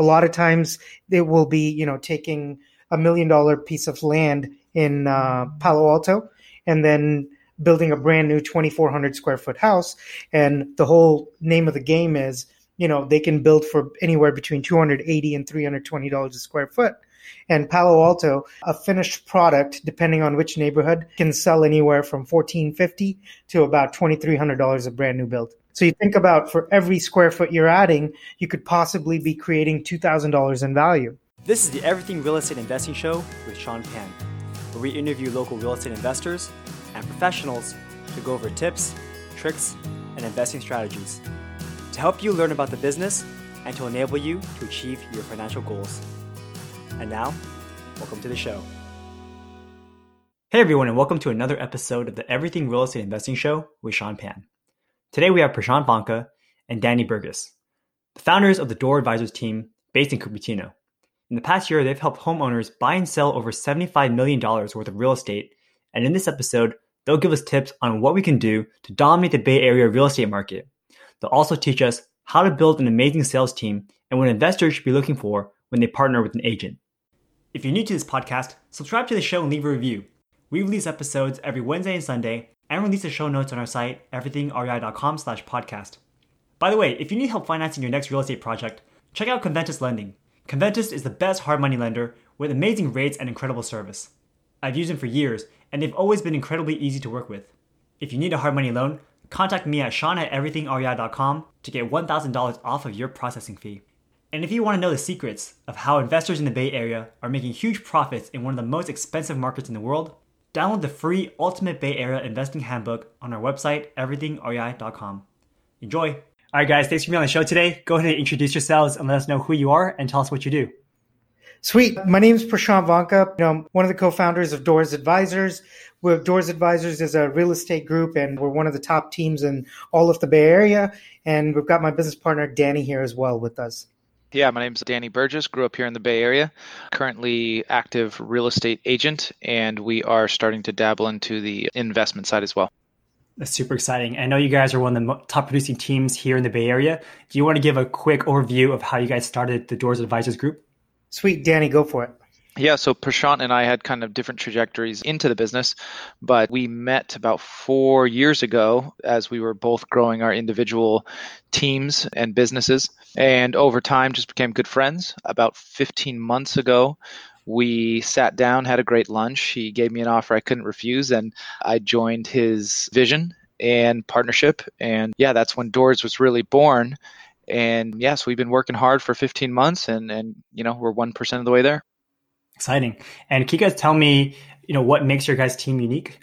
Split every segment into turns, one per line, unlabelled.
A lot of times it will be, you know, taking a million dollar piece of land in uh, Palo Alto and then building a brand new 2400 square foot house and the whole name of the game is you know they can build for anywhere between 280 and 320 dollars a square foot and Palo Alto, a finished product, depending on which neighborhood, can sell anywhere from fourteen fifty to about twenty three hundred dollars a brand new build. So you think about for every square foot you're adding, you could possibly be creating two thousand dollars in value.
This is the Everything Real Estate Investing Show with Sean Pan, where we interview local real estate investors and professionals to go over tips, tricks, and investing strategies to help you learn about the business and to enable you to achieve your financial goals. And now, welcome to the show. Hey everyone, and welcome to another episode of the Everything Real Estate Investing Show with Sean Pan. Today we have Prashant Vanka and Danny Burgess, the founders of the Door Advisors team based in Cupertino. In the past year, they've helped homeowners buy and sell over $75 million worth of real estate. And in this episode, they'll give us tips on what we can do to dominate the Bay Area real estate market. They'll also teach us how to build an amazing sales team and what investors should be looking for when they partner with an agent. If you're new to this podcast, subscribe to the show and leave a review. We release episodes every Wednesday and Sunday and release the show notes on our site, everythingrei.com slash podcast. By the way, if you need help financing your next real estate project, check out Conventus Lending. Conventus is the best hard money lender with amazing rates and incredible service. I've used them for years, and they've always been incredibly easy to work with. If you need a hard money loan, contact me at sean at everythingrei.com to get $1,000 off of your processing fee. And if you want to know the secrets of how investors in the Bay Area are making huge profits in one of the most expensive markets in the world, download the free Ultimate Bay Area Investing Handbook on our website, everythingrei.com. Enjoy! All right, guys, thanks for being on the show today. Go ahead and introduce yourselves and let us know who you are and tell us what you do.
Sweet. My name is Prashant Vanka. You know, I'm one of the co-founders of Doors Advisors. We're, Doors Advisors is a real estate group, and we're one of the top teams in all of the Bay Area. And we've got my business partner Danny here as well with us.
Yeah, my name's Danny Burgess. Grew up here in the Bay Area. Currently active real estate agent, and we are starting to dabble into the investment side as well.
That's super exciting. I know you guys are one of the top producing teams here in the Bay Area. Do you want to give a quick overview of how you guys started the Doors Advisors Group?
Sweet, Danny, go for it.
Yeah, so Prashant and I had kind of different trajectories into the business, but we met about four years ago as we were both growing our individual teams and businesses. And over time, just became good friends. About 15 months ago, we sat down, had a great lunch. He gave me an offer I couldn't refuse, and I joined his vision and partnership. And yeah, that's when Doors was really born. And yes, we've been working hard for 15 months, and and you know we're one percent of the way there.
Exciting. And can you guys tell me, you know, what makes your guys' team unique?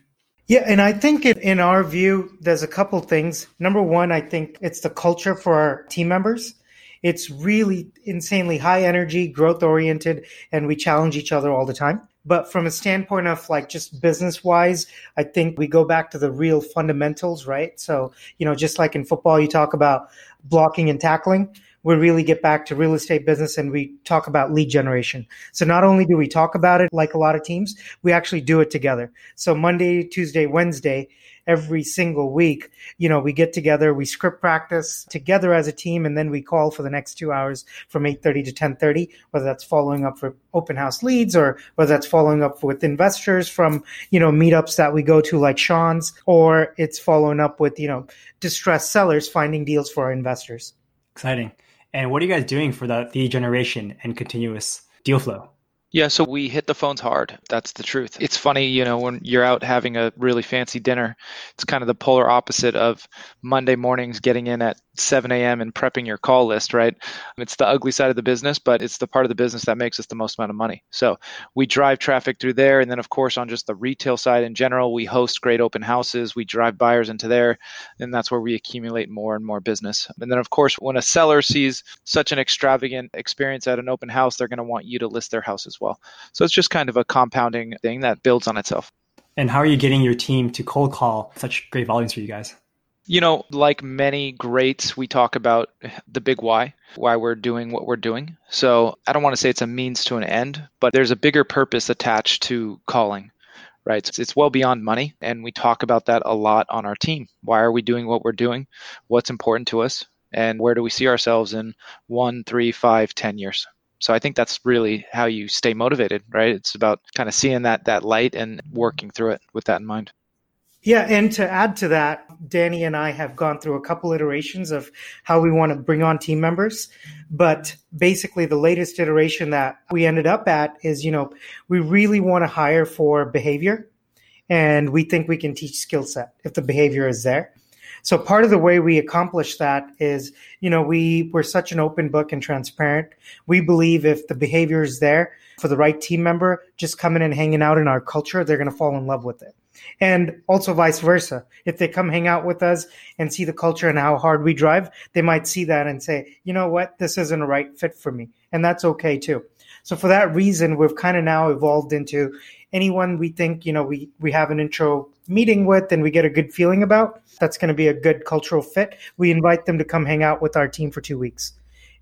Yeah, and I think in our view, there's a couple things. Number one, I think it's the culture for our team members. It's really insanely high energy, growth oriented, and we challenge each other all the time. But from a standpoint of like just business wise, I think we go back to the real fundamentals, right? So, you know, just like in football, you talk about blocking and tackling we really get back to real estate business and we talk about lead generation. So not only do we talk about it like a lot of teams, we actually do it together. So Monday, Tuesday, Wednesday, every single week, you know, we get together, we script practice together as a team, and then we call for the next two hours from 8.30 to 10.30, whether that's following up for open house leads or whether that's following up with investors from, you know, meetups that we go to like Sean's, or it's following up with, you know, distressed sellers finding deals for our investors.
Exciting. And what are you guys doing for the lead generation and continuous deal flow?
Yeah, so we hit the phones hard. That's the truth. It's funny, you know, when you're out having a really fancy dinner, it's kind of the polar opposite of Monday mornings getting in at 7 a.m. and prepping your call list, right? It's the ugly side of the business, but it's the part of the business that makes us the most amount of money. So we drive traffic through there. And then, of course, on just the retail side in general, we host great open houses. We drive buyers into there, and that's where we accumulate more and more business. And then, of course, when a seller sees such an extravagant experience at an open house, they're going to want you to list their house as well. So it's just kind of a compounding thing that builds on itself.
And how are you getting your team to cold call such great volumes for you guys?
You know, like many greats, we talk about the big why, why we're doing what we're doing. So I don't want to say it's a means to an end, but there's a bigger purpose attached to calling, right? It's, it's well beyond money. And we talk about that a lot on our team. Why are we doing what we're doing? What's important to us? and where do we see ourselves in one, three, five, ten years. So I think that's really how you stay motivated, right? It's about kind of seeing that that light and working through it with that in mind.
Yeah, and to add to that, Danny and I have gone through a couple iterations of how we want to bring on team members. But basically, the latest iteration that we ended up at is, you know, we really want to hire for behavior and we think we can teach skill set if the behavior is there. So part of the way we accomplish that is, you know, we we're such an open book and transparent. We believe if the behavior is there for the right team member, just coming and hanging out in our culture, they're going to fall in love with it and also vice versa. If they come hang out with us and see the culture and how hard we drive, they might see that and say, you know what, this isn't a right fit for me. And that's okay too. So for that reason, we've kind of now evolved into anyone we think, you know, we, we have an intro meeting with and we get a good feeling about, that's going to be a good cultural fit. We invite them to come hang out with our team for two weeks.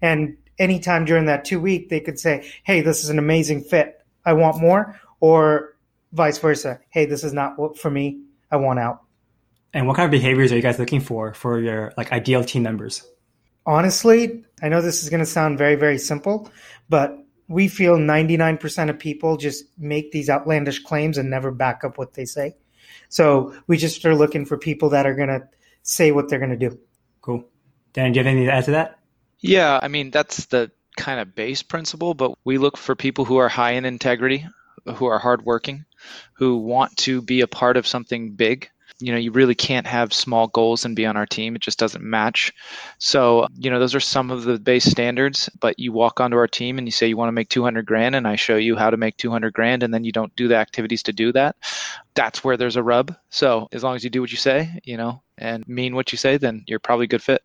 And anytime during that two week, they could say, Hey, this is an amazing fit. I want more. Or vice versa. Hey, this is not what for me. I want out.
And what kind of behaviors are you guys looking for for your like ideal team members?
Honestly, I know this is going to sound very very simple, but we feel 99% of people just make these outlandish claims and never back up what they say. So we just are looking for people that are going to say what they're going to do.
Cool. Dan, do you have anything to add to that?
Yeah, I mean, that's the kind of base principle, but we look for people who are high in integrity, who are hardworking, who want to be a part of something big. You know, you really can't have small goals and be on our team. It just doesn't match. So, you know, those are some of the base standards, but you walk onto our team and you say you want to make 200 grand and I show you how to make 200 grand and then you don't do the activities to do that. That's where there's a rub. So, as long as you do what you say, you know, and mean what you say, then you're probably a good fit.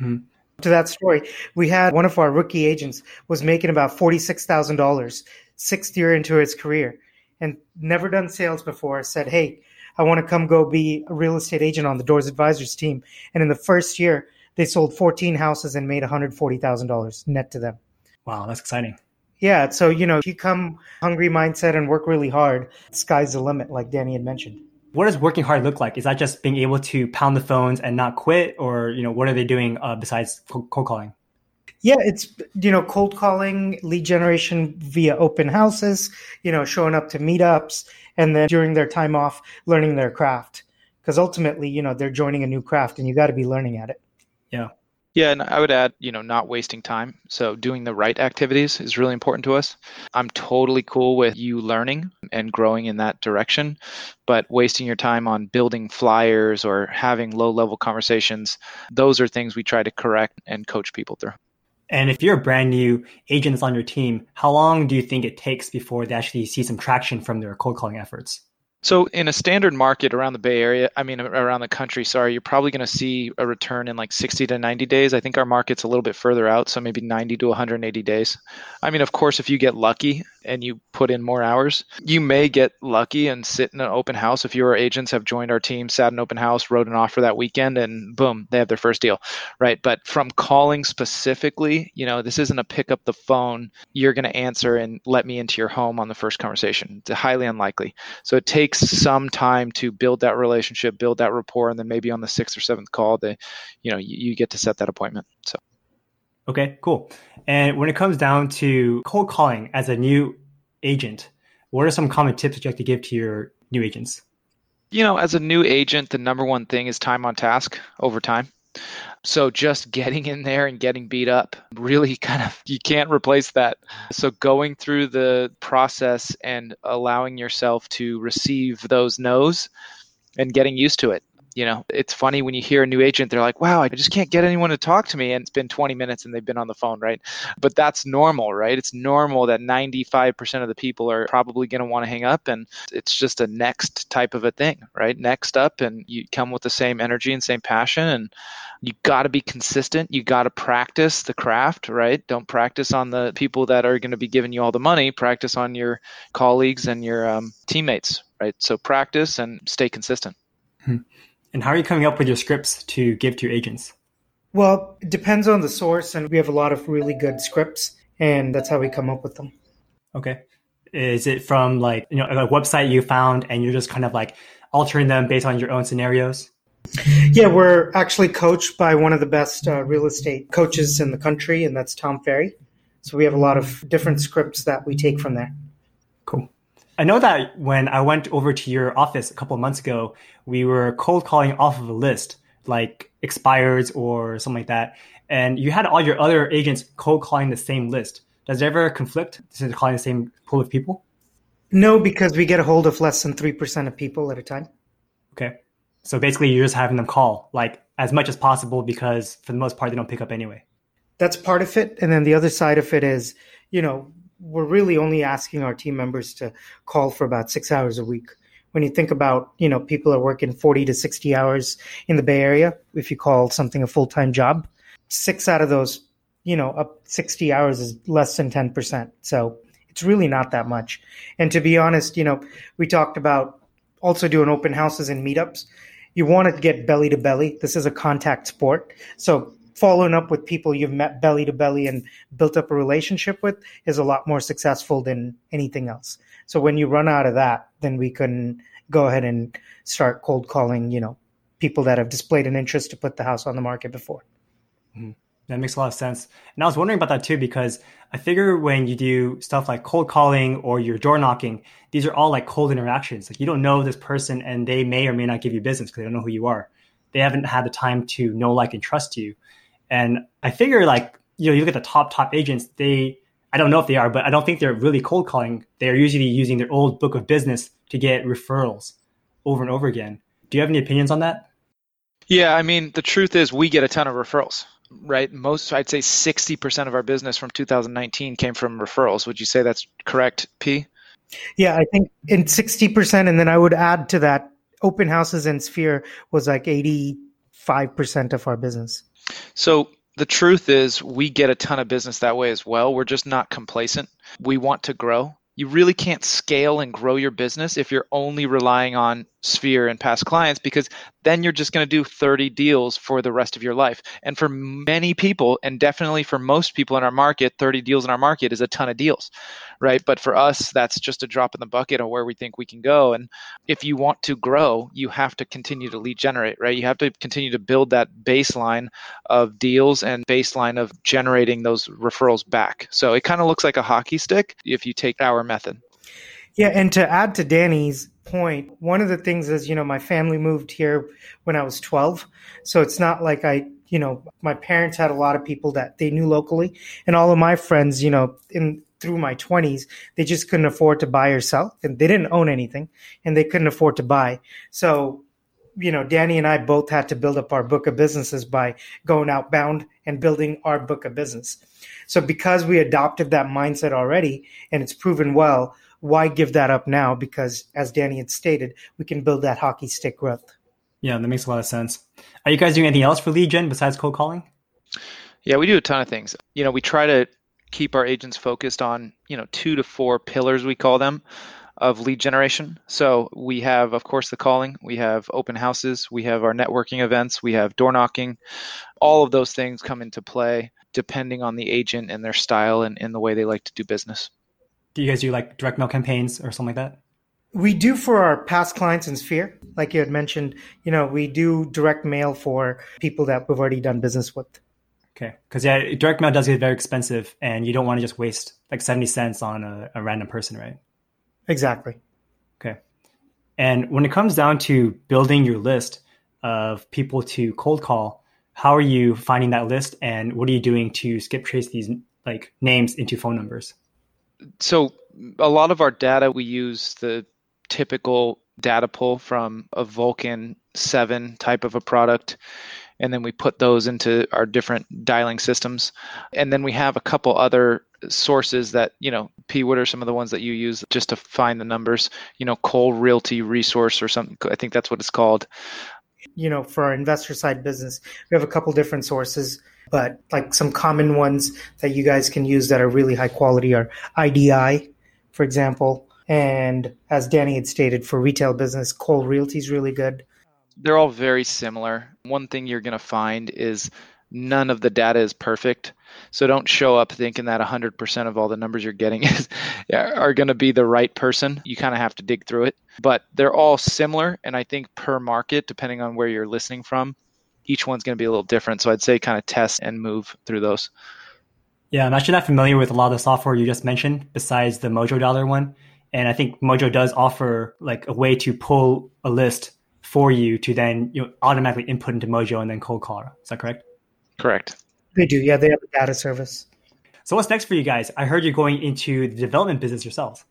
Mm-hmm to that story, we had one of our rookie agents was making about forty six thousand dollars sixth year into his career, and never done sales before said, Hey, I want to come go be a real estate agent on the Doors Advisors team. And in the first year, they sold 14 houses and made $140,000 net to them.
Wow, that's exciting.
Yeah. So, you know, if you come hungry mindset and work really hard, sky's the limit, like Danny had mentioned.
What does working hard look like? Is that just being able to pound the phones and not quit? Or, you know, what are they doing uh, besides cold calling?
Yeah, it's you know cold calling, lead generation via open houses, you know, showing up to meetups, and then during their time off, learning their craft. Because ultimately, you know, they're joining a new craft, and you got to be learning at it.
Yeah.
Yeah, and I would add, you know, not wasting time. So doing the right activities is really important to us. I'm totally cool with you learning and growing in that direction, but wasting your time on building flyers or having low level conversations, those are things we try to correct and coach people through.
And if you're a brand new agent on your team, how long do you think it takes before they actually see some traction from their cold calling efforts?
So in a standard market around the Bay Area, I mean around the country, sorry, you're probably going to see a return in like 60 to 90 days. I think our market's a little bit further out, so maybe 90 to 180 days. I mean, of course, if you get lucky and you put in more hours, you may get lucky and sit in an open house. If your agents have joined our team, sat in open house, wrote an offer that weekend, and boom, they have their first deal, right? But from calling specifically, you know, this isn't a pick up the phone, you're going to answer and let me into your home on the first conversation. It's highly unlikely. So it takes takes some time to build that relationship, build that rapport, and then maybe on the sixth or seventh call, they, you know, you, you get to set that appointment. So.
Okay, cool. And when it comes down to cold calling as a new agent, what are some common tips that you like to give to your new agents?
You know, as a new agent, the number one thing is time on task over time. So just getting in there and getting beat up really kind of you can't replace that. So going through the process and allowing yourself to receive those no's and getting used to it. You know, it's funny when you hear a new agent, they're like, wow, I just can't get anyone to talk to me. And it's been 20 minutes and they've been on the phone, right? But that's normal, right? It's normal that 95% of the people are probably going to want to hang up. And it's just a next type of a thing, right? Next up, and you come with the same energy and same passion. And you got to be consistent. You got to practice the craft, right? Don't practice on the people that are going to be giving you all the money. Practice on your colleagues and your um, teammates, right? So practice and stay consistent.
Hmm. And how are you coming up with your scripts to give to your agents?
Well, it depends on the source, and we have a lot of really good scripts, and that's how we come up with them.
Okay. Is it from like you know a website you found, and you're just kind of like altering them based on your own scenarios?
Yeah, we're actually coached by one of the best uh, real estate coaches in the country, and that's Tom Ferry. So we have a lot of different scripts that we take from there.
Cool. I know that when I went over to your office a couple of months ago, we were cold calling off of a list like expires or something like that. And you had all your other agents cold calling the same list. Does it ever conflict since calling the same pool of people?
No, because we get a hold of less than 3% of people at a time.
Okay. So basically, you're just having them call like as much as possible because for the most part, they don't pick up anyway.
That's part of it. And then the other side of it is, you know, we're really only asking our team members to call for about six hours a week. When you think about, you know, people are working 40 to 60 hours in the Bay Area, if you call something a full time job, six out of those, you know, up 60 hours is less than 10%. So it's really not that much. And to be honest, you know, we talked about also doing open houses and meetups. You want to get belly to belly. This is a contact sport. So following up with people you've met belly to belly and built up a relationship with is a lot more successful than anything else. So when you run out of that, then we can go ahead and start cold calling, you know, people that have displayed an interest to put the house on the market before.
Mm-hmm. That makes a lot of sense. And I was wondering about that too, because I figure when you do stuff like cold calling or your door knocking, these are all like cold interactions. Like you don't know this person and they may or may not give you business because they don't know who you are. They haven't had the time to know, like, and trust you. And I figure like, you know, you look at the top, top agents, they, I don't know if they are, but I don't think they're really cold calling. They're usually using their old book of business to get referrals over and over again. Do you have any opinions on that?
Yeah, I mean, the truth is we get a ton of referrals, right? Most, I'd say 60% of our business from 2019 came from referrals. Would you say that's correct, P?
Yeah, I think in 60%. And then I would add to that open houses and Sphere was like 85% of our business.
So the truth is, we get a ton of business that way as well. We're just not complacent. We want to grow. You really can't scale and grow your business if you're only relying on Sphere and past clients because then you're just going to do 30 deals for the rest of your life. And for many people, and definitely for most people in our market, 30 deals in our market is a ton of deals, right? But for us, that's just a drop in the bucket of where we think we can go. And if you want to grow, you have to continue to lead generate, right? You have to continue to build that baseline of deals and baseline of generating those referrals back. So it kind of looks like a hockey stick if you take our method.
Yeah, and to add to Danny's point, one of the things is, you know, my family moved here when I was 12. So it's not like I, you know, my parents had a lot of people that they knew locally. And all of my friends, you know, in through my 20s, they just couldn't afford to buy or sell. And they didn't own anything and they couldn't afford to buy. So, you know, Danny and I both had to build up our book of businesses by going outbound and building our book of business. So because we adopted that mindset already and it's proven well, why give that up now? Because as Danny had stated, we can build that hockey stick growth.
Yeah, that makes a lot of sense. Are you guys doing anything else for lead gen besides cold calling?
Yeah, we do a ton of things. You know, we try to keep our agents focused on, you know, two to four pillars, we call them, of lead generation. So we have, of course, the calling, we have open houses, we have our networking events, we have door knocking. All of those things come into play depending on the agent and their style and, and the way they like to do business
do you guys do like direct mail campaigns or something like that?
We do for our past clients in Sphere. Like you had mentioned, you know, we do direct mail for people that we've already done business with.
Okay. Because, yeah, direct mail does get very expensive and you don't want to just waste like 70 cents on a, a random person, right?
Exactly.
Okay. And when it comes down to building your list of people to cold call, how are you finding that list and what are you doing to skip trace these like names into phone numbers?
So a lot of our data we use the typical data pull from a Vulcan 7 type of a product and then we put those into our different dialing systems. And then we have a couple other sources that you know p what are some of the ones that you use just to find the numbers? You know cole realty resource or something i think that's what it's called.
You know for our investor side business we have a couple different sources but like some common ones that you guys can use that are really high quality are IDI, for example. And as Danny had stated, for retail business, Cole Realty is really good.
They're all very similar. One thing you're going to find is none of the data is perfect. So don't show up thinking that 100% of all the numbers you're getting is, are going to be the right person. You kind of have to dig through it. But they're all similar. And I think per market, depending on where you're listening from, each one's going to be a little different. So I'd say kind of test and move through those.
Yeah, I'm actually not familiar with a lot of the software you just mentioned besides the Mojo Dialer one. And I think Mojo does offer like a way to pull a list for you to then you know, automatically input into Mojo and then cold call. Is that correct?
Correct.
They do. Yeah, they have a data service.
So what's next for you guys? I heard you're going into the development business yourselves.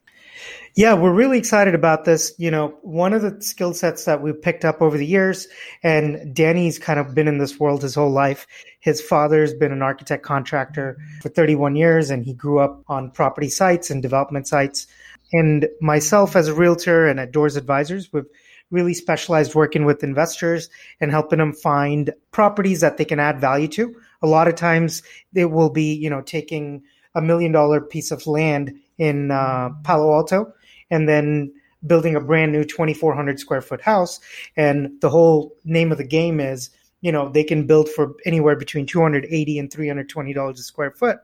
Yeah, we're really excited about this. You know, one of the skill sets that we've picked up over the years, and Danny's kind of been in this world his whole life. His father's been an architect contractor for 31 years, and he grew up on property sites and development sites. And myself, as a realtor and at Doors Advisors, we've really specialized working with investors and helping them find properties that they can add value to. A lot of times, they will be, you know, taking a million dollar piece of land in uh, Palo Alto and then building a brand new 2400 square foot house and the whole name of the game is you know they can build for anywhere between 280 and 320 dollars a square foot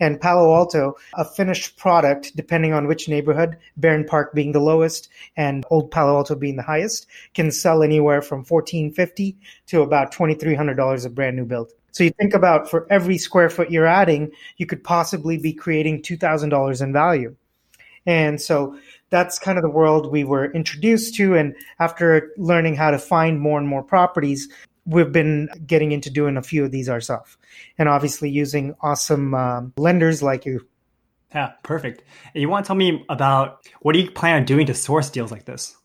and Palo Alto, a finished product, depending on which neighborhood, Barron Park being the lowest and Old Palo Alto being the highest, can sell anywhere from fourteen fifty to about twenty three hundred dollars a brand new build. So you think about for every square foot you're adding, you could possibly be creating two thousand dollars in value. And so that's kind of the world we were introduced to. And after learning how to find more and more properties, we've been getting into doing a few of these ourselves and obviously using awesome um, lenders like you.
Yeah, perfect. And you want to tell me about what do you plan on doing to source deals like this?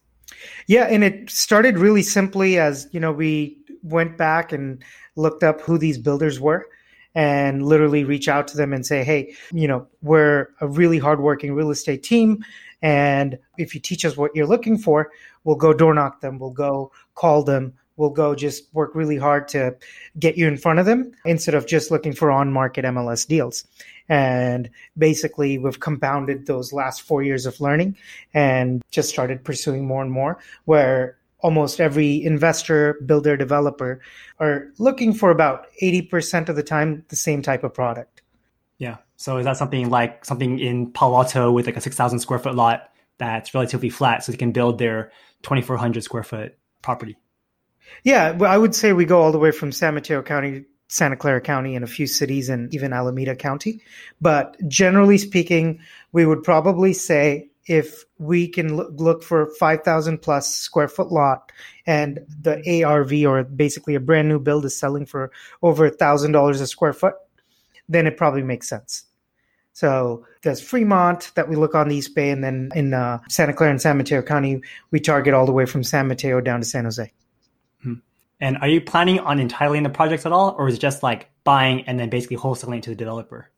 Yeah, and it started really simply as, you know, we went back and looked up who these builders were and literally reach out to them and say, hey, you know, we're a really hardworking real estate team. And if you teach us what you're looking for, we'll go door knock them, we'll go call them, we'll go just work really hard to get you in front of them instead of just looking for on market MLS deals. And basically, we've compounded those last four years of learning and just started pursuing more and more where almost every investor, builder, developer are looking for about 80% of the time the same type of product.
Yeah. So is that something like something in Palo Alto with like a 6,000 square foot lot that's relatively flat so they can build their 2,400 square foot property?
Yeah, well, I would say we go all the way from San Mateo County, Santa Clara County, and a few cities, and even Alameda County. But generally speaking, we would probably say if we can look, for 5,000 plus square foot lot and the ARV or basically a brand new build is selling for over $1,000 a square foot, then it probably makes sense. So there's Fremont that we look on the East Bay, and then in uh, Santa Clara and San Mateo County, we target all the way from San Mateo down to San Jose.
And are you planning on entitling the projects at all, or is it just like buying and then basically wholesaling to the developer?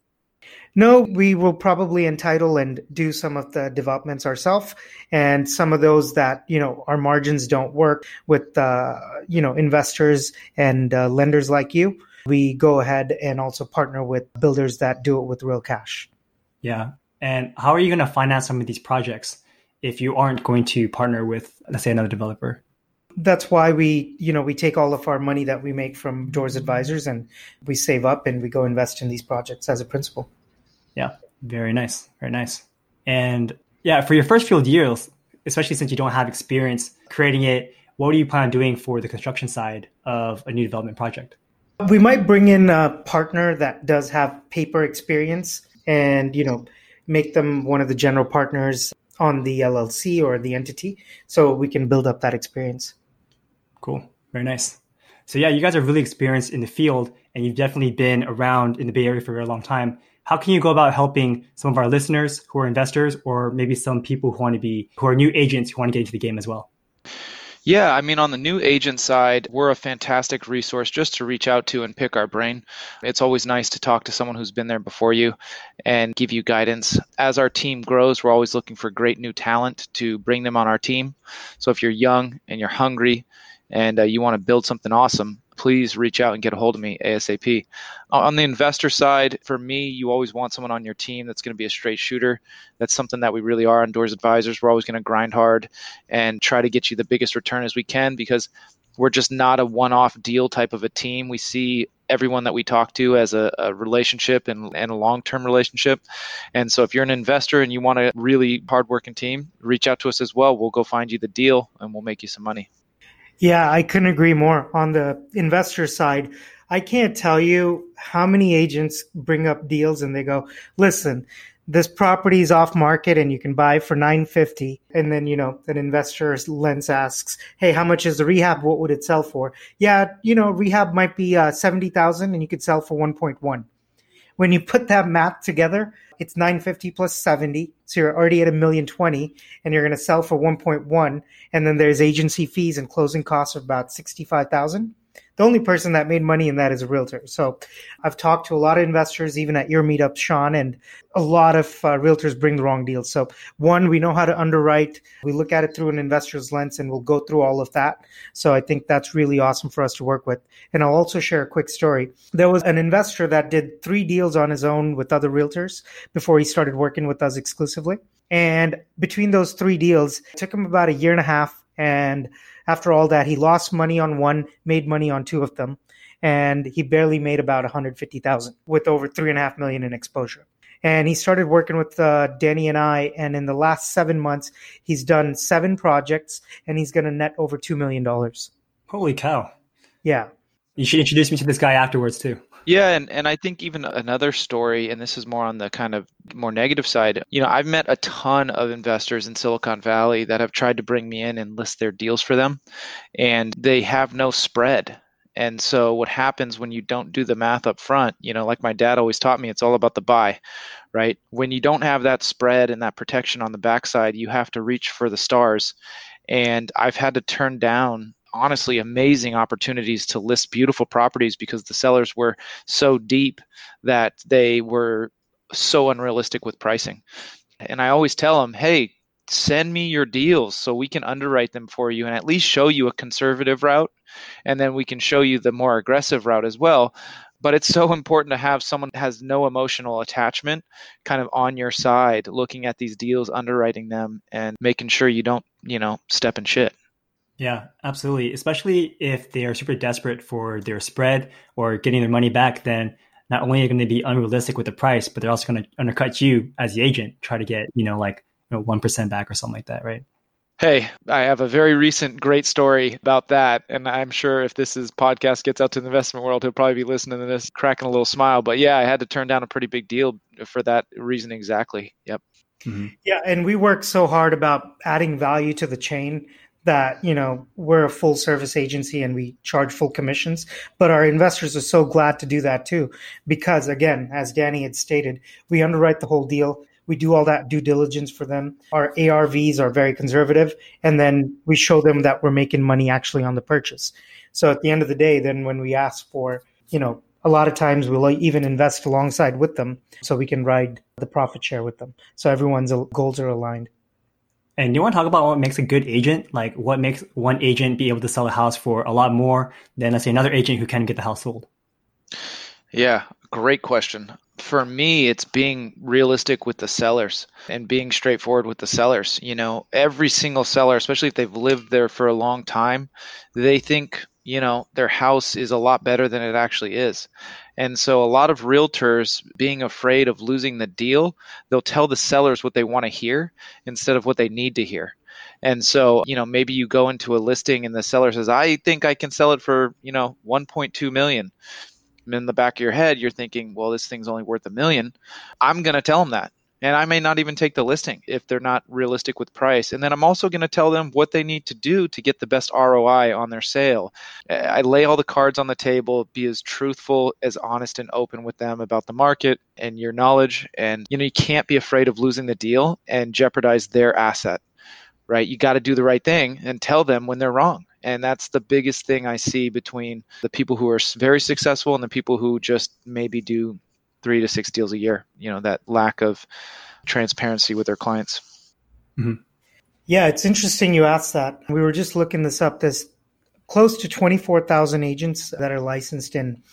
No, we will probably entitle and do some of the developments ourselves, and some of those that you know our margins don't work with uh, you know investors and uh, lenders like you. We go ahead and also partner with builders that do it with real cash.
Yeah, and how are you going to finance some of these projects if you aren't going to partner with, let's say, another developer?
that's why we you know we take all of our money that we make from doors advisors and we save up and we go invest in these projects as a principal
yeah very nice very nice and yeah for your first few years especially since you don't have experience creating it what do you plan on doing for the construction side of a new development project
we might bring in a partner that does have paper experience and you know make them one of the general partners on the llc or the entity so we can build up that experience
Cool. Very nice. So yeah, you guys are really experienced in the field and you've definitely been around in the Bay Area for a very long time. How can you go about helping some of our listeners who are investors or maybe some people who want to be who are new agents who want to get into the game as well?
Yeah, I mean, on the new agent side, we're a fantastic resource just to reach out to and pick our brain. It's always nice to talk to someone who's been there before you and give you guidance. As our team grows, we're always looking for great new talent to bring them on our team. So if you're young and you're hungry, and uh, you want to build something awesome, please reach out and get a hold of me ASAP. On the investor side, for me, you always want someone on your team that's going to be a straight shooter. That's something that we really are on Doors Advisors. We're always going to grind hard and try to get you the biggest return as we can because we're just not a one off deal type of a team. We see everyone that we talk to as a, a relationship and, and a long term relationship. And so if you're an investor and you want a really hardworking team, reach out to us as well. We'll go find you the deal and we'll make you some money.
Yeah, I couldn't agree more. On the investor side, I can't tell you how many agents bring up deals and they go, listen, this property is off market and you can buy for 950 and then you know an investor's lens asks hey how much is the rehab? What would it sell for? Yeah you know rehab might be uh, 70000 and you could sell for 1.1 when you put that math together it's 950 plus 70 so you're already at a million 20 and you're going to sell for 1.1 and then there's agency fees and closing costs of about 65000 the only person that made money in that is a realtor. So I've talked to a lot of investors, even at your meetup, Sean, and a lot of uh, realtors bring the wrong deals. So one, we know how to underwrite. We look at it through an investor's lens and we'll go through all of that. So I think that's really awesome for us to work with. And I'll also share a quick story. There was an investor that did three deals on his own with other realtors before he started working with us exclusively. And between those three deals, it took him about a year and a half and after all that, he lost money on one, made money on two of them, and he barely made about 150,000 with over three and a half million in exposure. And he started working with uh, Danny and I, and in the last seven months, he's done seven projects, and he's going to net over two million dollars.
Holy cow!
Yeah,
you should introduce me to this guy afterwards too.
Yeah, and, and I think even another story, and this is more on the kind of more negative side. You know, I've met a ton of investors in Silicon Valley that have tried to bring me in and list their deals for them, and they have no spread. And so what happens when you don't do the math up front, you know, like my dad always taught me, it's all about the buy, right? When you don't have that spread and that protection on the backside, you have to reach for the stars. And I've had to turn down honestly amazing opportunities to list beautiful properties because the sellers were so deep that they were so unrealistic with pricing. And I always tell them, hey, send me your deals so we can underwrite them for you and at least show you a conservative route. And then we can show you the more aggressive route as well. But it's so important to have someone that has no emotional attachment kind of on your side, looking at these deals, underwriting them, and making sure you don't, you know, step in shit.
Yeah, absolutely. Especially if they are super desperate for their spread or getting their money back, then not only are they going to be unrealistic with the price, but they're also going to undercut you as the agent, try to get, you know, like you know, 1% back or something like that, right?
Hey, I have a very recent great story about that. And I'm sure if this is podcast gets out to the investment world, he'll probably be listening to this, cracking a little smile. But yeah, I had to turn down a pretty big deal for that reason exactly. Yep.
Mm-hmm. Yeah, and we work so hard about adding value to the chain that you know we're a full service agency and we charge full commissions but our investors are so glad to do that too. Because again as danny had stated we underwrite the whole deal. We do all that due diligence for them. Our arvs are very conservative and then we show them that we're making money actually on the purchase. So at the end of the day then when we ask for you know a lot of times we'll even invest alongside with them so we can ride the profit share with them. So everyone's goals are aligned
and you want to talk about what makes a good agent? Like what makes one agent be able to sell a house for a lot more than let's say another agent who can get the house sold?
Yeah, great question. For me, it's being realistic with the sellers and being straightforward with the sellers. You know, every single seller, especially if they've lived there for a long time, they think, you know, their house is a lot better than it actually is. And so a lot of realtors being afraid of losing the deal, they'll tell the sellers what they want to hear instead of what they need to hear. And so, you know, maybe you go into a listing and the seller says, "I think I can sell it for, you know, 1.2 million." And in the back of your head, you're thinking, "Well, this thing's only worth a million. I'm going to tell them that and I may not even take the listing if they're not realistic with price. And then I'm also going to tell them what they need to do to get the best ROI on their sale. I lay all the cards on the table, be as truthful, as honest and open with them about the market and your knowledge. And you know, you can't be afraid of losing the deal and jeopardize their asset. Right? You got to do the right thing and tell them when they're wrong. And that's the biggest thing I see between the people who are very successful and the people who just maybe do three to six deals a year. You know, that lack of transparency with their clients.
Mm-hmm. Yeah, it's interesting you asked that. We were just looking this up. There's close to 24,000 agents that are licensed in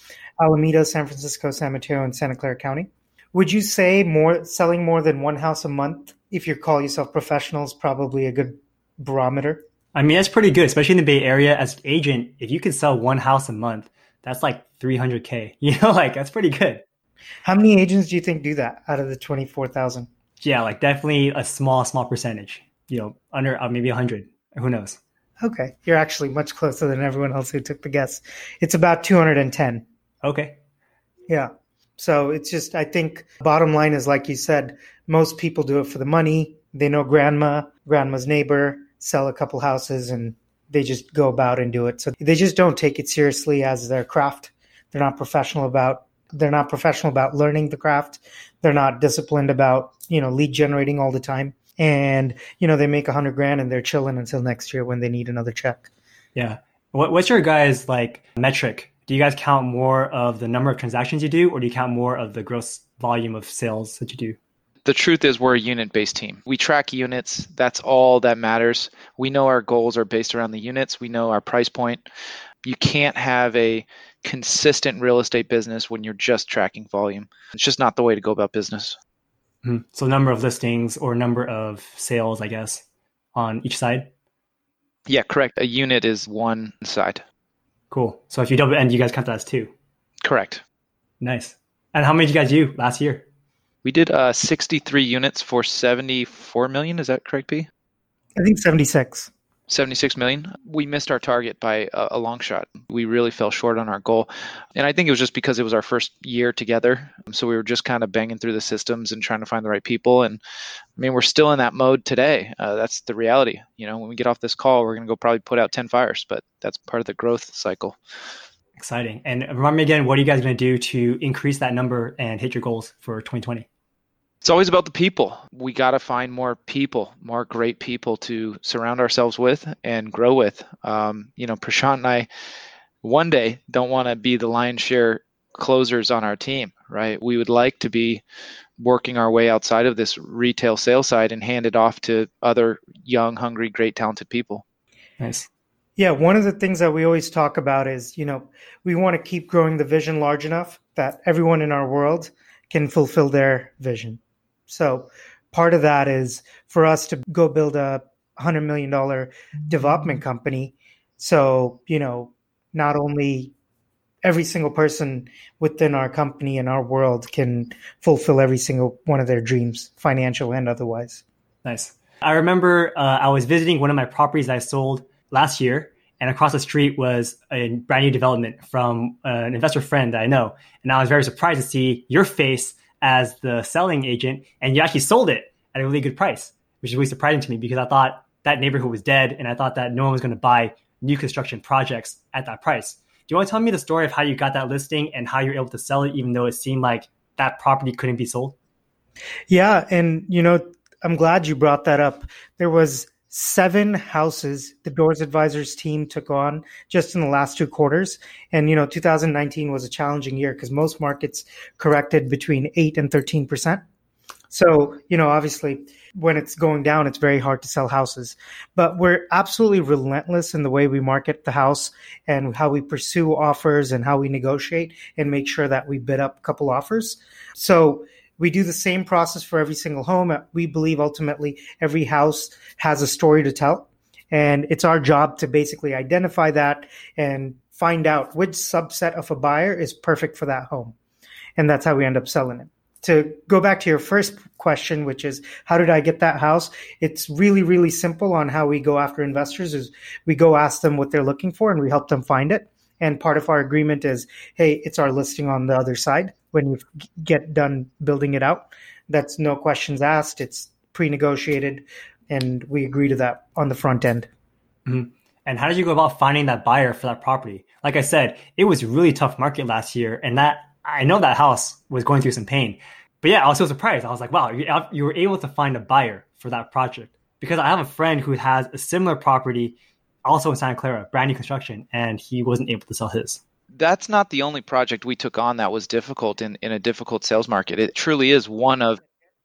Alameda, San Francisco, San Mateo, and Santa Clara County. Would you say more selling more than one house a month, if you call yourself professional, is probably a good barometer?
I mean, that's pretty good, especially in the Bay Area. As an agent, if you can sell one house a month, that's like 300k. You know, like that's pretty good.
How many agents do you think do that out of the 24,000?
Yeah, like definitely a small, small percentage. You know, under uh, maybe 100. Who knows?
Okay, you're actually much closer than everyone else who took the guess. It's about 210.
Okay.
Yeah. So it's just, I think, bottom line is like you said, most people do it for the money. They know grandma, grandma's neighbor, sell a couple houses, and they just go about and do it. So they just don't take it seriously as their craft. They're not professional about they're not professional about learning the craft. They're not disciplined about, you know, lead generating all the time. And, you know, they make a hundred grand and they're chilling until next year when they need another check.
Yeah. What, what's your guys like metric? Do you guys count more of the number of transactions you do or do you count more of the gross volume of sales that you do?
the truth is we're a unit based team. We track units. That's all that matters. We know our goals are based around the units. We know our price point. You can't have a consistent real estate business when you're just tracking volume. It's just not the way to go about business.
Mm-hmm. So number of listings or number of sales, I guess, on each side.
Yeah, correct. A unit is one side.
Cool. So if you double end, you guys count that as two.
Correct.
Nice. And how many did you guys do last year?
We did uh, 63 units for 74 million. Is that correct, P?
I think 76.
76 million. We missed our target by a, a, long shot. We really fell short on our goal. And I think it was just because it was our first year together. So we were just kind of banging through the systems and trying to find the right people. And I mean, we're still in that mode today. Uh, that's the reality. You know, when we get off this call, we're going to go probably put out 10 fires, but that's part of the growth cycle.
Exciting. And remind me again, what are you guys going to do to increase that number and hit your goals for 2020?
It's always about the people. We got to find more people, more great people to surround ourselves with and grow with. Um, you know, Prashant and I one day don't want to be the lion's share closers on our team, right? We would like to be working our way outside of this retail sales side and hand it off to other young, hungry, great, talented people.
Nice.
Yeah, one of the things that we always talk about is, you know, we want to keep growing the vision large enough that everyone in our world can fulfill their vision. So part of that is for us to go build a hundred million dollar development company. So, you know, not only every single person within our company and our world can fulfill every single one of their dreams, financial and otherwise.
Nice. I remember uh, I was visiting one of my properties I sold last year, and across the street was a brand new development from uh, an investor friend that I know. And I was very surprised to see your face as the selling agent and you actually sold it at a really good price, which is really surprising to me because I thought that neighborhood was dead and I thought that no one was going to buy new construction projects at that price. Do you want to tell me the story of how you got that listing and how you're able to sell it, even though it seemed like that property couldn't be sold?
Yeah. And, you know, I'm glad you brought that up. There was seven houses the doors advisors team took on just in the last two quarters. And you know 2019 was a challenging year because most markets corrected between 8 and 13 percent. So you know obviously when it's going down it's very hard to sell houses. But we're absolutely relentless in the way we market the house and how we pursue offers and how we negotiate and make sure that we bid up a couple offers. So we do the same process for every single home. We believe ultimately every house has a story to tell. And it's our job to basically identify that and find out which subset of a buyer is perfect for that home. And that's how we end up selling it. To go back to your first question, which is how did I get that house? It's really, really simple on how we go after investors is we go ask them what they're looking for and we help them find it. And part of our agreement is, hey, it's our listing on the other side when you get done building it out. That's no questions asked. It's pre-negotiated, and we agree to that on the front end.
Mm-hmm. And how did you go about finding that buyer for that property? Like I said, it was a really tough market last year, and that I know that house was going through some pain. But yeah, I was so surprised. I was like, wow, you were able to find a buyer for that project because I have a friend who has a similar property also in Santa Clara, brand new construction, and he wasn't able to sell his
that's not the only project we took on that was difficult in, in a difficult sales market. It truly is one of.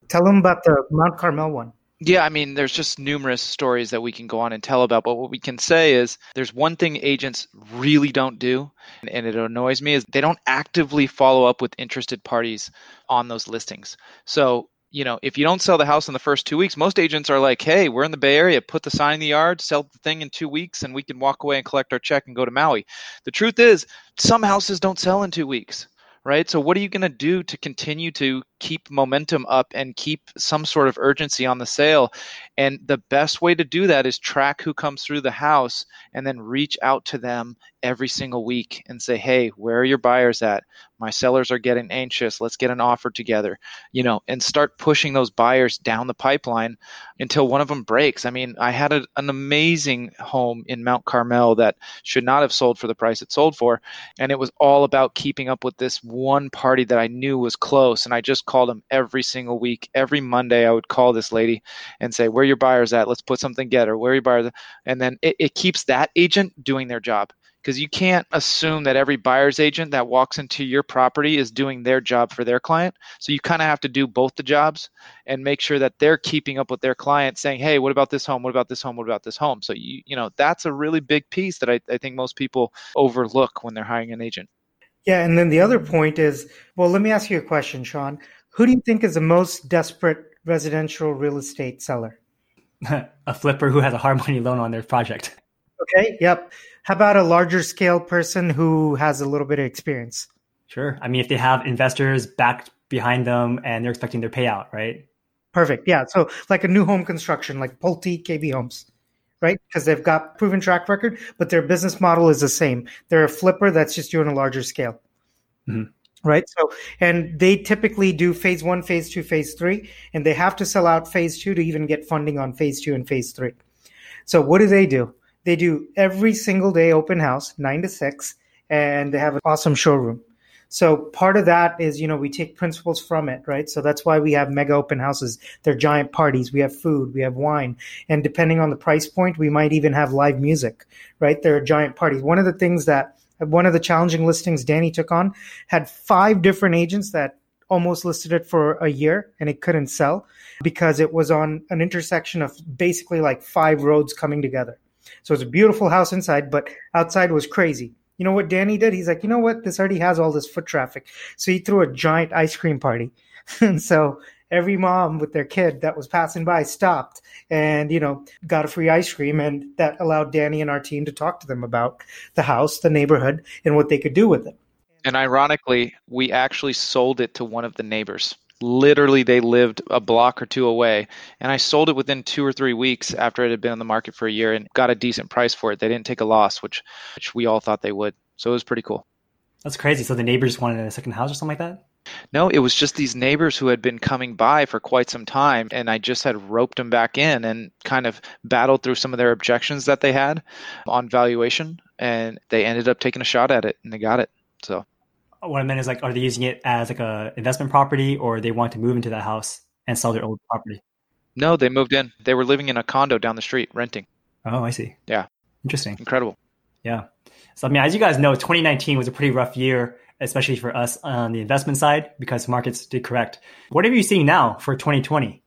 Tell them about the Mount Carmel one.
Yeah, I mean, there's just numerous stories that we can go on and tell about. But what we can say is there's one thing agents really don't do, and it annoys me, is they don't actively follow up with interested parties on those listings. So you know, if you don't sell the house in the first two weeks, most agents are like, hey, we're in the Bay Area, put the sign in the yard, sell the thing in two weeks, and we can walk away and collect our check and go to Maui. The truth is, some houses don't sell in two weeks right? So, what are you going to do to continue to keep momentum up and keep some sort of urgency on the sale? And the best way to do that is track who comes through the house and then reach out to them every single week and say, hey, where are your buyers at? My sellers are getting anxious. Let's get an offer together, you know, and start pushing those buyers down the pipeline until one of them breaks. I mean, I had a, an amazing home in Mount Carmel that should not have sold for the price it sold for. And it was all about keeping up with this one party that I knew was close. And I just called them every single week. Every Monday, I would call this lady and say, where your buyers at? Let's put something together. Where are your buyers? At? And then it, it keeps that agent doing their job because you can't assume that every buyer's agent that walks into your property is doing their job for their client. So you kind of have to do both the jobs and make sure that they're keeping up with their client saying, hey, what about this home? What about this home? What about this home? So you you know, that's a really big piece that I, I think most people overlook when they're hiring an agent.
Yeah, and then the other point is, well, let me ask you a question, Sean. Who do you think is the most desperate residential real estate seller?
a flipper who has a hard money loan on their project.
Okay, yep. How about a larger scale person who has a little bit of experience?
Sure. I mean, if they have investors backed behind them and they're expecting their payout, right?
Perfect. Yeah. So, like a new home construction, like Pulte KB Homes, right? Because they've got proven track record, but their business model is the same. They're a flipper that's just doing a larger scale. Mm-hmm. Right. So, and they typically do phase one, phase two, phase three, and they have to sell out phase two to even get funding on phase two and phase three. So, what do they do? They do every single day open house, nine to six, and they have an awesome showroom. So part of that is, you know, we take principles from it, right? So that's why we have mega open houses. They're giant parties. We have food, we have wine. And depending on the price point, we might even have live music, right? They're giant parties. One of the things that one of the challenging listings Danny took on had five different agents that almost listed it for a year and it couldn't sell because it was on an intersection of basically like five roads coming together. So it's a beautiful house inside, but outside was crazy. You know what Danny did? He's like, you know what? This already has all this foot traffic. So he threw a giant ice cream party. and so every mom with their kid that was passing by stopped and, you know, got a free ice cream. And that allowed Danny and our team to talk to them about the house, the neighborhood, and what they could do with it.
And ironically, we actually sold it to one of the neighbors. Literally they lived a block or two away. And i sold it within two or three weeks after it had been on the market for a year and got a decent price for it. They didn't take a loss which which we all thought they would. So it was pretty cool.
That's crazy. So the neighbors wanted a second house or something like that
no, it was just these neighbors who had been coming by for quite some time, and I just had roped them back in and kind of battled through some of their objections that they had on valuation, and they ended up taking a shot at it and they got it. So
what I meant is like, are they using it as like a investment property, or they want to move into that house and sell their old property?
No, they moved in. They were living in a condo down the street, renting.
Oh, I see.
Yeah,
interesting,
incredible.
Yeah. So I mean, as you guys know, 2019 was a pretty rough year, especially for us on the investment side because markets did correct. What are you seeing now for 2020?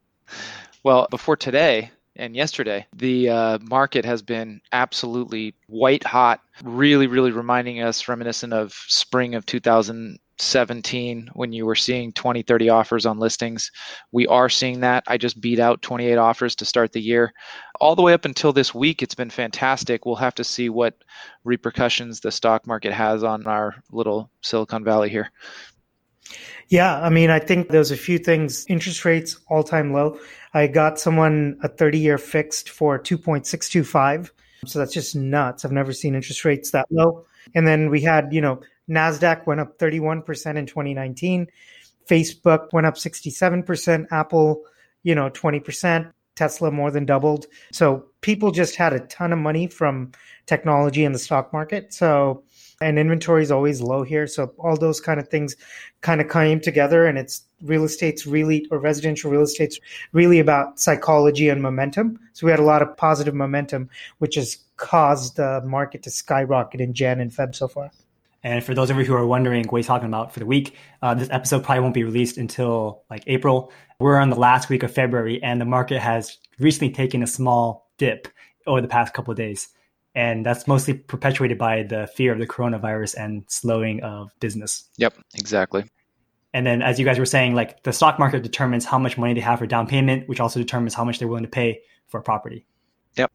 Well, before today, and yesterday. The uh, market has been absolutely white hot, really, really reminding us reminiscent of spring of 2017 when you were seeing 20, 30 offers on listings. We are seeing that. I just beat out 28 offers to start the year. All the way up until this week, it's been fantastic. We'll have to see what repercussions the stock market has on our little Silicon Valley here.
Yeah, I mean, I think there's a few things. Interest rates all time low. I got someone a 30 year fixed for 2.625. So that's just nuts. I've never seen interest rates that low. And then we had, you know, NASDAQ went up 31% in 2019. Facebook went up 67%. Apple, you know, 20%. Tesla more than doubled. So people just had a ton of money from technology and the stock market. So and inventory is always low here. So all those kind of things kind of came together and it's real estate's really or residential real estate's really about psychology and momentum. So we had a lot of positive momentum, which has caused the market to skyrocket in Jan and Feb so far.
And for those of you who are wondering what he's talking about for the week, uh, this episode probably won't be released until like April. We're on the last week of February, and the market has recently taken a small dip over the past couple of days and that's mostly perpetuated by the fear of the coronavirus and slowing of business.
Yep, exactly.
And then, as you guys were saying, like the stock market determines how much money they have for down payment, which also determines how much they're willing to pay for a property.
Yep.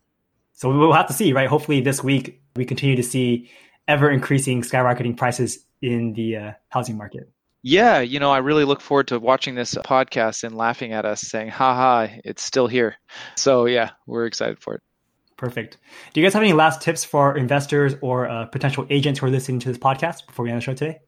So we'll have to see, right? Hopefully, this week we continue to see ever increasing skyrocketing prices in the uh, housing market.
Yeah, you know, I really look forward to watching this podcast and laughing at us saying, haha, it's still here. So, yeah, we're excited for it.
Perfect. Do you guys have any last tips for investors or uh, potential agents who are listening to this podcast before we end the show today?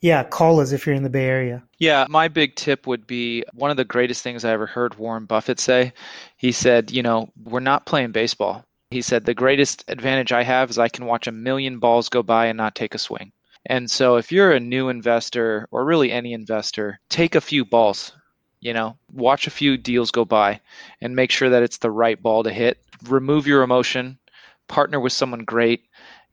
Yeah, call us if you're in the Bay Area.
Yeah, my big tip would be one of the greatest things I ever heard Warren Buffett say. He said, you know, we're not playing baseball. He said, the greatest advantage I have is I can watch a million balls go by and not take a swing. And so if you're a new investor or really any investor, take a few balls, you know, watch a few deals go by and make sure that it's the right ball to hit. Remove your emotion, partner with someone great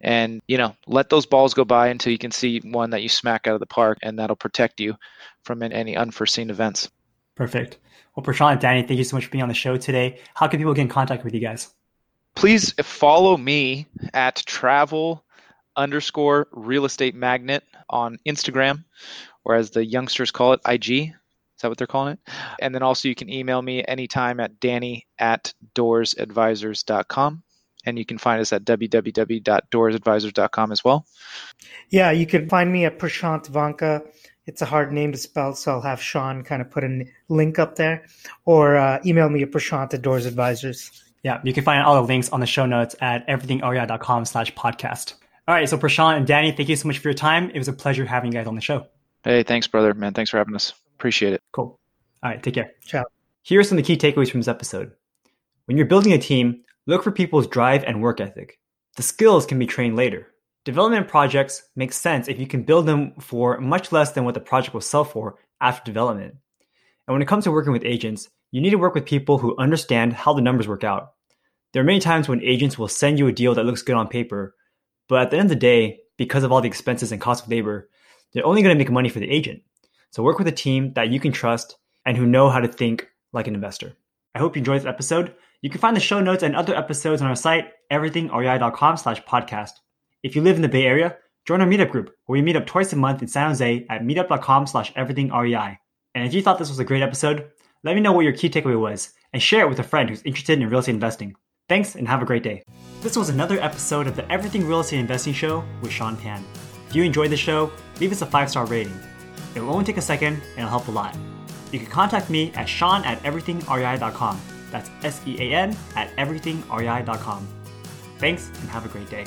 and, you know, let those balls go by until you can see one that you smack out of the park and that'll protect you from any unforeseen events.
Perfect. Well, Prashant Danny, thank you so much for being on the show today. How can people get in contact with you guys?
Please follow me at travel underscore real estate magnet on Instagram, or as the youngsters call it, IG. Is that what they're calling it? And then also you can email me anytime at danny at doorsadvisors.com. And you can find us at www.doorsadvisors.com as well.
Yeah, you can find me at Prashant Vanka. It's a hard name to spell, so I'll have Sean kind of put a link up there. Or uh, email me at Prashant at Doors Advisors.
Yeah, you can find all the links on the show notes at everythingrei.com slash podcast. All right, so Prashant and Danny, thank you so much for your time. It was a pleasure having you guys on the show.
Hey, thanks, brother. Man, thanks for having us. Appreciate it.
Cool. All right, take care.
Ciao.
Here are some of the key takeaways from this episode. When you're building a team, look for people's drive and work ethic. The skills can be trained later. Development projects make sense if you can build them for much less than what the project will sell for after development. And when it comes to working with agents, you need to work with people who understand how the numbers work out. There are many times when agents will send you a deal that looks good on paper, but at the end of the day, because of all the expenses and cost of labor, they're only going to make money for the agent. So work with a team that you can trust and who know how to think like an investor. I hope you enjoyed this episode. You can find the show notes and other episodes on our site, everythingrei.com slash podcast. If you live in the Bay Area, join our meetup group where we meet up twice a month in San Jose at meetup.com slash everythingrei. And if you thought this was a great episode, let me know what your key takeaway was and share it with a friend who's interested in real estate investing. Thanks and have a great day. This was another episode of the Everything Real Estate Investing Show with Sean Pan. If you enjoyed the show, leave us a five star rating. It will only take a second and it'll help a lot. You can contact me at sean at everythingrei.com. That's S E A N at everythingrei.com. Thanks and have a great day.